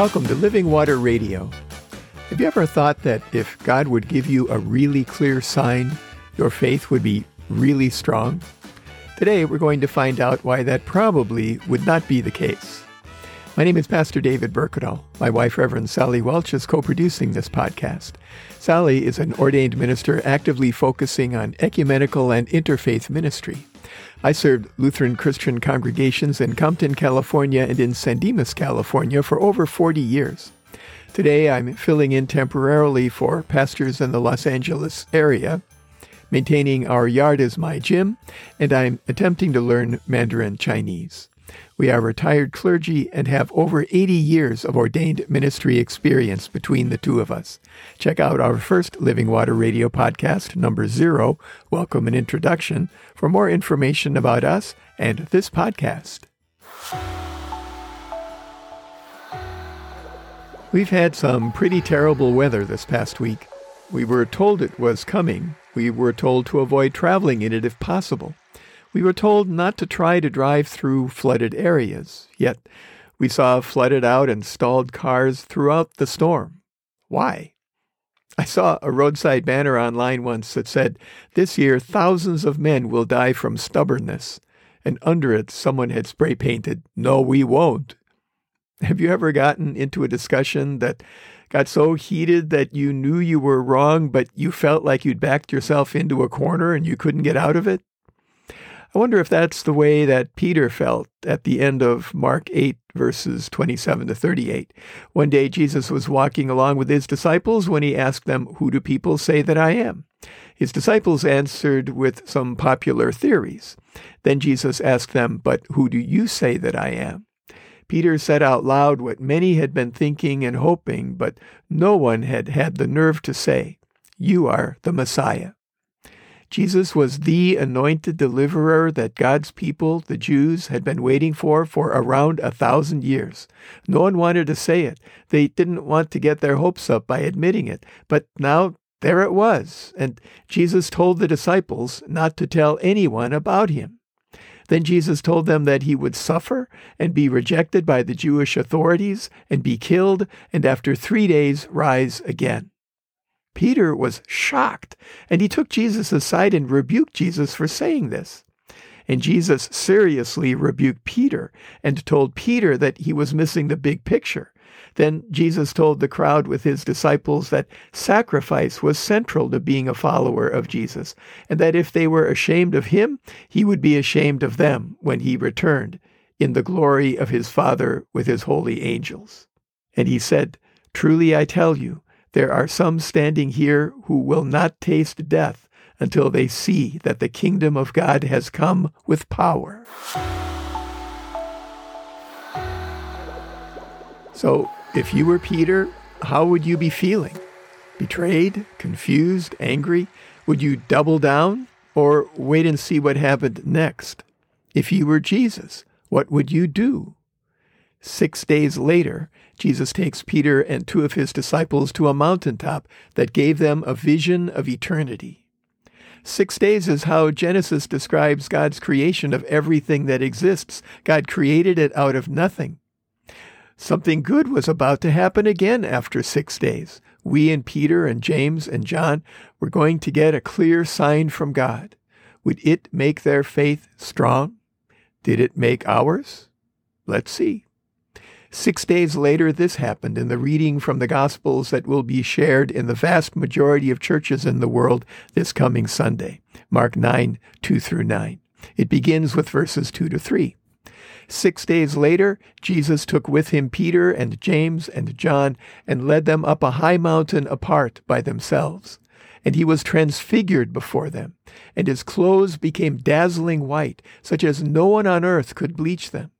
Welcome to Living Water Radio. Have you ever thought that if God would give you a really clear sign, your faith would be really strong? Today, we're going to find out why that probably would not be the case. My name is Pastor David Berkedal. My wife, Reverend Sally Welch, is co producing this podcast. Sally is an ordained minister actively focusing on ecumenical and interfaith ministry. I served Lutheran Christian congregations in Compton, California, and in San Dimas, California for over 40 years. Today, I'm filling in temporarily for pastors in the Los Angeles area. Maintaining our yard is my gym, and I'm attempting to learn Mandarin Chinese. We are retired clergy and have over 80 years of ordained ministry experience between the two of us. Check out our first Living Water Radio podcast, number zero, Welcome and Introduction, for more information about us and this podcast. We've had some pretty terrible weather this past week. We were told it was coming. We were told to avoid traveling in it if possible. We were told not to try to drive through flooded areas, yet we saw flooded out and stalled cars throughout the storm. Why? I saw a roadside banner online once that said, This year thousands of men will die from stubbornness. And under it, someone had spray painted, No, we won't. Have you ever gotten into a discussion that got so heated that you knew you were wrong, but you felt like you'd backed yourself into a corner and you couldn't get out of it? I wonder if that's the way that Peter felt at the end of Mark 8, verses 27 to 38. One day Jesus was walking along with his disciples when he asked them, Who do people say that I am? His disciples answered with some popular theories. Then Jesus asked them, But who do you say that I am? Peter said out loud what many had been thinking and hoping, but no one had had the nerve to say, You are the Messiah. Jesus was the anointed deliverer that God's people, the Jews, had been waiting for for around a thousand years. No one wanted to say it. They didn't want to get their hopes up by admitting it. But now there it was. And Jesus told the disciples not to tell anyone about him. Then Jesus told them that he would suffer and be rejected by the Jewish authorities and be killed, and after three days rise again. Peter was shocked, and he took Jesus aside and rebuked Jesus for saying this. And Jesus seriously rebuked Peter and told Peter that he was missing the big picture. Then Jesus told the crowd with his disciples that sacrifice was central to being a follower of Jesus, and that if they were ashamed of him, he would be ashamed of them when he returned in the glory of his Father with his holy angels. And he said, Truly I tell you, there are some standing here who will not taste death until they see that the kingdom of God has come with power. So, if you were Peter, how would you be feeling? Betrayed, confused, angry? Would you double down or wait and see what happened next? If you were Jesus, what would you do? Six days later, Jesus takes Peter and two of his disciples to a mountaintop that gave them a vision of eternity. Six days is how Genesis describes God's creation of everything that exists. God created it out of nothing. Something good was about to happen again after six days. We and Peter and James and John were going to get a clear sign from God. Would it make their faith strong? Did it make ours? Let's see. Six days later, this happened in the reading from the Gospels that will be shared in the vast majority of churches in the world this coming Sunday. Mark 9, 2 through 9. It begins with verses 2 to 3. Six days later, Jesus took with him Peter and James and John and led them up a high mountain apart by themselves. And he was transfigured before them, and his clothes became dazzling white, such as no one on earth could bleach them.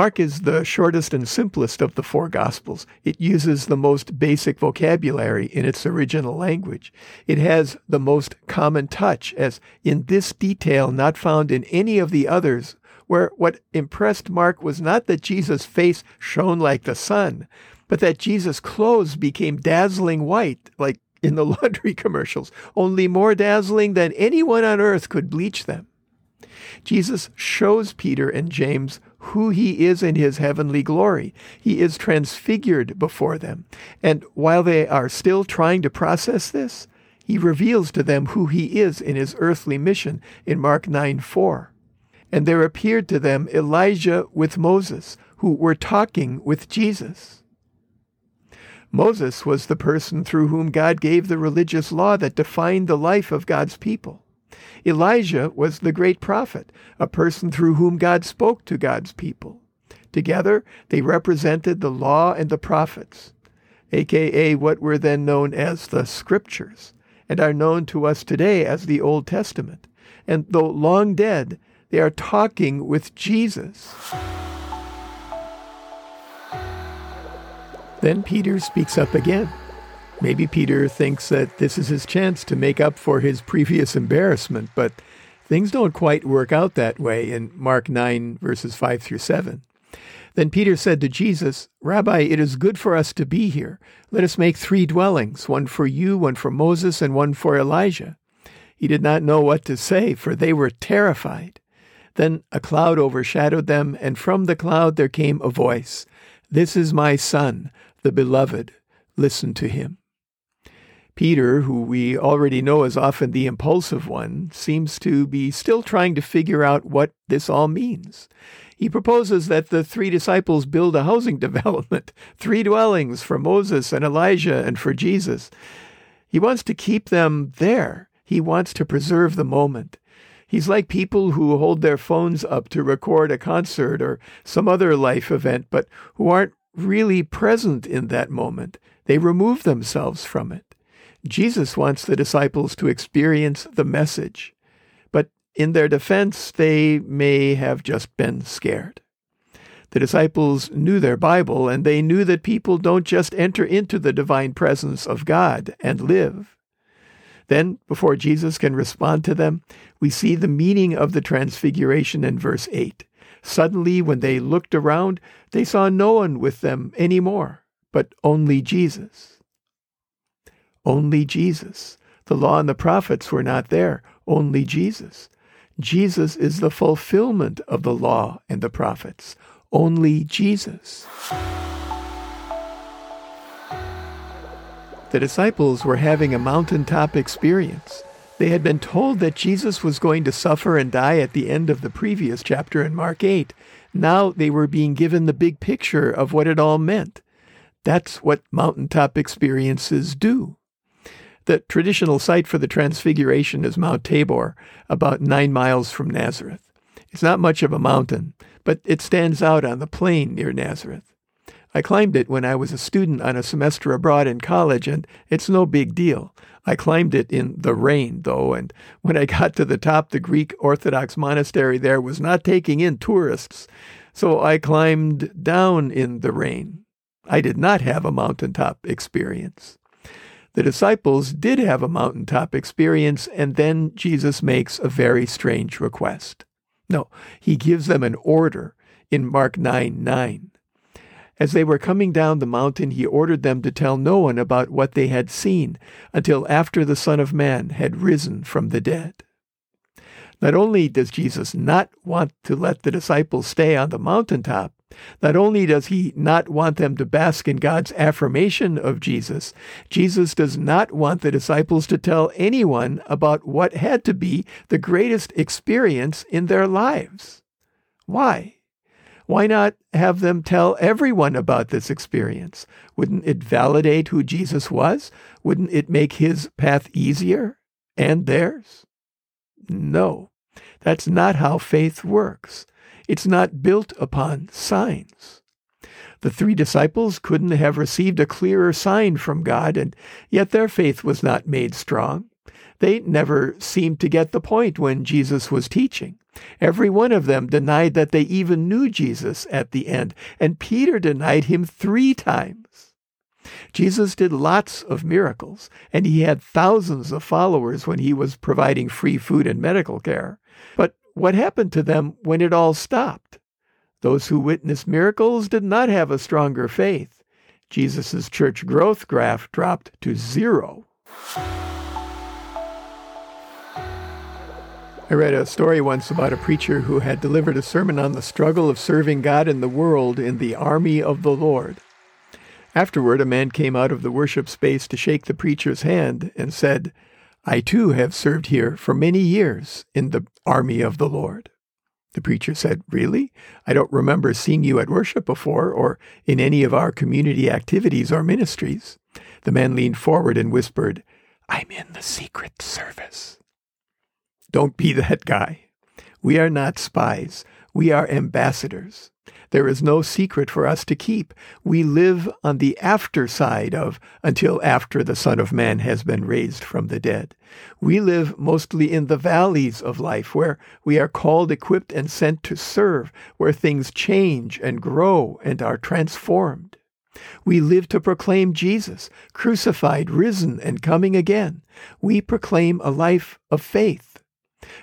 Mark is the shortest and simplest of the four Gospels. It uses the most basic vocabulary in its original language. It has the most common touch, as in this detail not found in any of the others, where what impressed Mark was not that Jesus' face shone like the sun, but that Jesus' clothes became dazzling white, like in the laundry commercials, only more dazzling than anyone on earth could bleach them. Jesus shows Peter and James who he is in his heavenly glory. He is transfigured before them. And while they are still trying to process this, he reveals to them who he is in his earthly mission in Mark 9 4. And there appeared to them Elijah with Moses, who were talking with Jesus. Moses was the person through whom God gave the religious law that defined the life of God's people. Elijah was the great prophet, a person through whom God spoke to God's people. Together, they represented the law and the prophets, aka what were then known as the scriptures, and are known to us today as the Old Testament. And though long dead, they are talking with Jesus. Then Peter speaks up again. Maybe Peter thinks that this is his chance to make up for his previous embarrassment, but things don't quite work out that way in Mark 9, verses 5 through 7. Then Peter said to Jesus, Rabbi, it is good for us to be here. Let us make three dwellings, one for you, one for Moses, and one for Elijah. He did not know what to say, for they were terrified. Then a cloud overshadowed them, and from the cloud there came a voice This is my Son, the beloved, listen to him. Peter, who we already know is often the impulsive one, seems to be still trying to figure out what this all means. He proposes that the three disciples build a housing development, three dwellings for Moses and Elijah and for Jesus. He wants to keep them there. He wants to preserve the moment. He's like people who hold their phones up to record a concert or some other life event, but who aren't really present in that moment. They remove themselves from it. Jesus wants the disciples to experience the message, but in their defense, they may have just been scared. The disciples knew their Bible, and they knew that people don't just enter into the divine presence of God and live. Then, before Jesus can respond to them, we see the meaning of the transfiguration in verse 8. Suddenly, when they looked around, they saw no one with them any more, but only Jesus. Only Jesus. The law and the prophets were not there, only Jesus. Jesus is the fulfillment of the law and the prophets, only Jesus. The disciples were having a mountaintop experience. They had been told that Jesus was going to suffer and die at the end of the previous chapter in Mark 8. Now they were being given the big picture of what it all meant. That's what mountaintop experiences do. The traditional site for the Transfiguration is Mount Tabor, about nine miles from Nazareth. It's not much of a mountain, but it stands out on the plain near Nazareth. I climbed it when I was a student on a semester abroad in college, and it's no big deal. I climbed it in the rain, though, and when I got to the top, the Greek Orthodox monastery there was not taking in tourists, so I climbed down in the rain. I did not have a mountaintop experience. The disciples did have a mountaintop experience, and then Jesus makes a very strange request. No, he gives them an order in Mark 9 9. As they were coming down the mountain, he ordered them to tell no one about what they had seen until after the Son of Man had risen from the dead. Not only does Jesus not want to let the disciples stay on the mountaintop, not only does he not want them to bask in God's affirmation of Jesus, Jesus does not want the disciples to tell anyone about what had to be the greatest experience in their lives. Why? Why not have them tell everyone about this experience? Wouldn't it validate who Jesus was? Wouldn't it make his path easier and theirs? No, that's not how faith works. It's not built upon signs. The three disciples couldn't have received a clearer sign from God, and yet their faith was not made strong. They never seemed to get the point when Jesus was teaching. Every one of them denied that they even knew Jesus at the end, and Peter denied him three times. Jesus did lots of miracles, and he had thousands of followers when he was providing free food and medical care. But what happened to them when it all stopped? Those who witnessed miracles did not have a stronger faith. Jesus' church growth graph dropped to zero. I read a story once about a preacher who had delivered a sermon on the struggle of serving God in the world in the army of the Lord. Afterward, a man came out of the worship space to shake the preacher's hand and said, I too have served here for many years in the army of the Lord. The preacher said, Really? I don't remember seeing you at worship before or in any of our community activities or ministries. The man leaned forward and whispered, I'm in the secret service. Don't be that guy. We are not spies. We are ambassadors. There is no secret for us to keep. We live on the after side of until after the Son of Man has been raised from the dead. We live mostly in the valleys of life where we are called, equipped, and sent to serve, where things change and grow and are transformed. We live to proclaim Jesus, crucified, risen, and coming again. We proclaim a life of faith.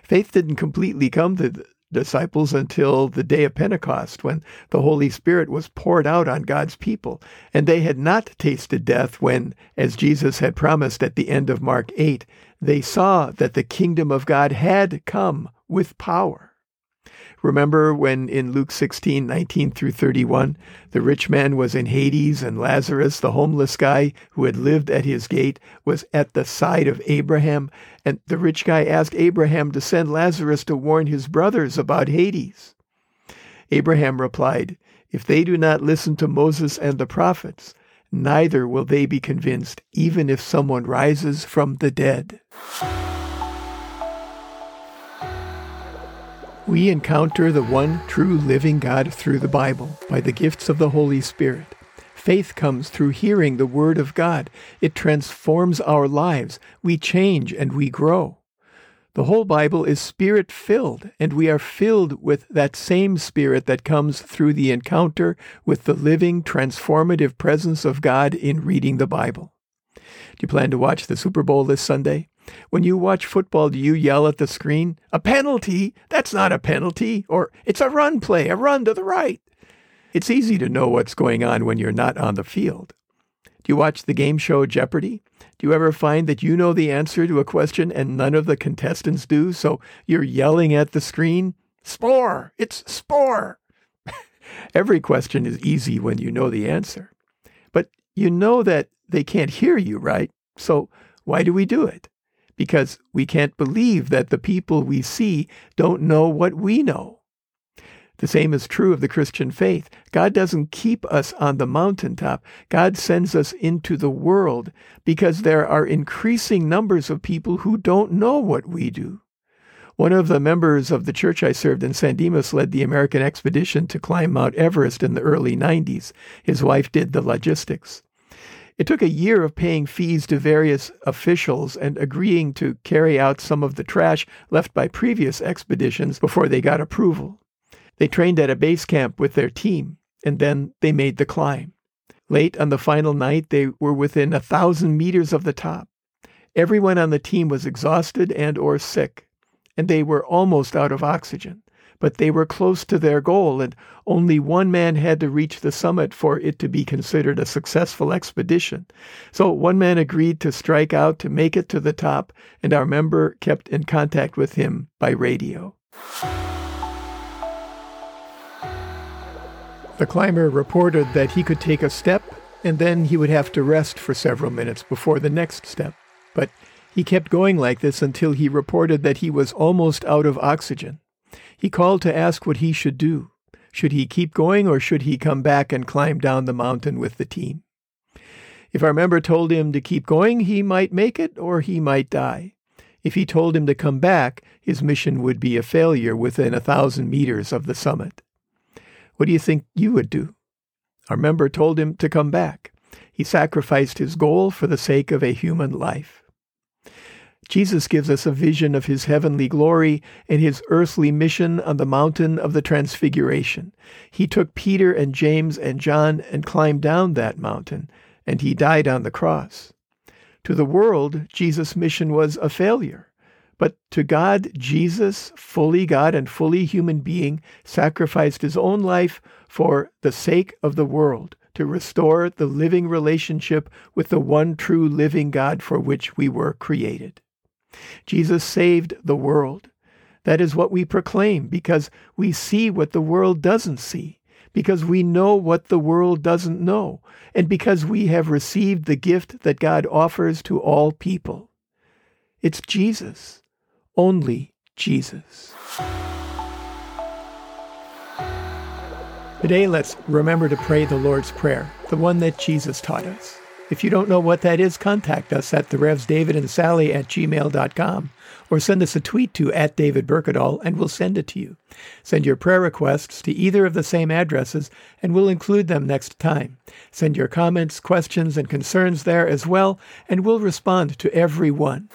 Faith didn't completely come to disciples until the day of Pentecost when the Holy Spirit was poured out on God's people. And they had not tasted death when, as Jesus had promised at the end of Mark 8, they saw that the kingdom of God had come with power. Remember when in Luke 16, 19 through 31, the rich man was in Hades and Lazarus, the homeless guy who had lived at his gate, was at the side of Abraham, and the rich guy asked Abraham to send Lazarus to warn his brothers about Hades. Abraham replied, If they do not listen to Moses and the prophets, neither will they be convinced, even if someone rises from the dead. We encounter the one true living God through the Bible by the gifts of the Holy Spirit. Faith comes through hearing the Word of God. It transforms our lives. We change and we grow. The whole Bible is spirit filled, and we are filled with that same spirit that comes through the encounter with the living, transformative presence of God in reading the Bible. Do you plan to watch the Super Bowl this Sunday? When you watch football, do you yell at the screen, a penalty? That's not a penalty. Or it's a run play, a run to the right. It's easy to know what's going on when you're not on the field. Do you watch the game show Jeopardy? Do you ever find that you know the answer to a question and none of the contestants do? So you're yelling at the screen, Spore! It's Spore! Every question is easy when you know the answer. But you know that they can't hear you, right? So why do we do it? Because we can't believe that the people we see don't know what we know. The same is true of the Christian faith. God doesn't keep us on the mountaintop. God sends us into the world because there are increasing numbers of people who don't know what we do. One of the members of the church I served in San Dimas led the American expedition to climb Mount Everest in the early 90s. His wife did the logistics. It took a year of paying fees to various officials and agreeing to carry out some of the trash left by previous expeditions before they got approval. They trained at a base camp with their team, and then they made the climb. Late on the final night, they were within a thousand meters of the top. Everyone on the team was exhausted and or sick, and they were almost out of oxygen but they were close to their goal, and only one man had to reach the summit for it to be considered a successful expedition. So one man agreed to strike out to make it to the top, and our member kept in contact with him by radio. The climber reported that he could take a step and then he would have to rest for several minutes before the next step. But he kept going like this until he reported that he was almost out of oxygen. He called to ask what he should do. Should he keep going or should he come back and climb down the mountain with the team? If our member told him to keep going, he might make it or he might die. If he told him to come back, his mission would be a failure within a thousand meters of the summit. What do you think you would do? Our member told him to come back. He sacrificed his goal for the sake of a human life. Jesus gives us a vision of his heavenly glory and his earthly mission on the mountain of the Transfiguration. He took Peter and James and John and climbed down that mountain, and he died on the cross. To the world, Jesus' mission was a failure. But to God, Jesus, fully God and fully human being, sacrificed his own life for the sake of the world, to restore the living relationship with the one true living God for which we were created. Jesus saved the world. That is what we proclaim because we see what the world doesn't see, because we know what the world doesn't know, and because we have received the gift that God offers to all people. It's Jesus, only Jesus. Today, let's remember to pray the Lord's Prayer, the one that Jesus taught us. If you don't know what that is, contact us at the Revs David and Sally at gmail.com or send us a tweet to at David Berkedal and we'll send it to you. Send your prayer requests to either of the same addresses and we'll include them next time. Send your comments, questions, and concerns there as well, and we'll respond to every one.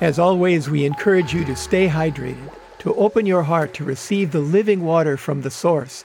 As always, we encourage you to stay hydrated, to open your heart to receive the living water from the source,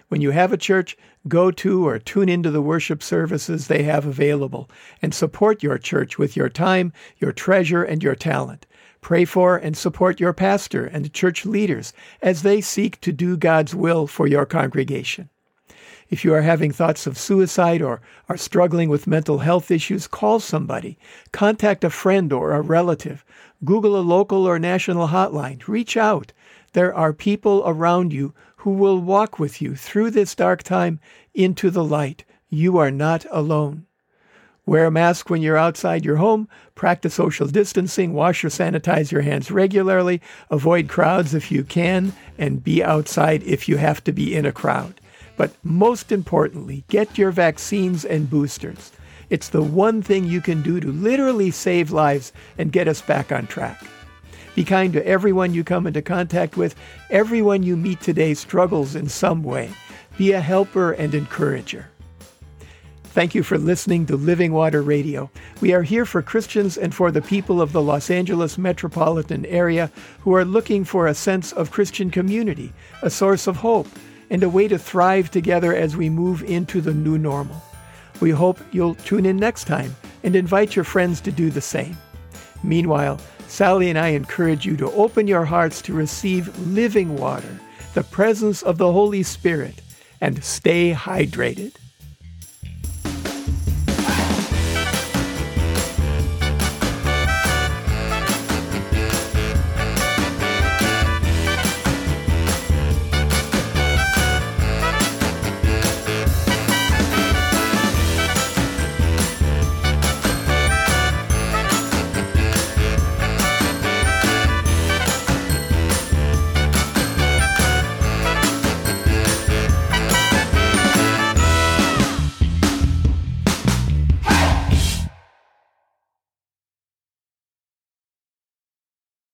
When you have a church, go to or tune into the worship services they have available and support your church with your time, your treasure, and your talent. Pray for and support your pastor and church leaders as they seek to do God's will for your congregation. If you are having thoughts of suicide or are struggling with mental health issues, call somebody. Contact a friend or a relative. Google a local or national hotline. Reach out. There are people around you who will walk with you through this dark time into the light. You are not alone. Wear a mask when you're outside your home, practice social distancing, wash or sanitize your hands regularly, avoid crowds if you can, and be outside if you have to be in a crowd. But most importantly, get your vaccines and boosters. It's the one thing you can do to literally save lives and get us back on track. Be kind to everyone you come into contact with. Everyone you meet today struggles in some way. Be a helper and encourager. Thank you for listening to Living Water Radio. We are here for Christians and for the people of the Los Angeles metropolitan area who are looking for a sense of Christian community, a source of hope, and a way to thrive together as we move into the new normal. We hope you'll tune in next time and invite your friends to do the same. Meanwhile, Sally and I encourage you to open your hearts to receive living water, the presence of the Holy Spirit, and stay hydrated.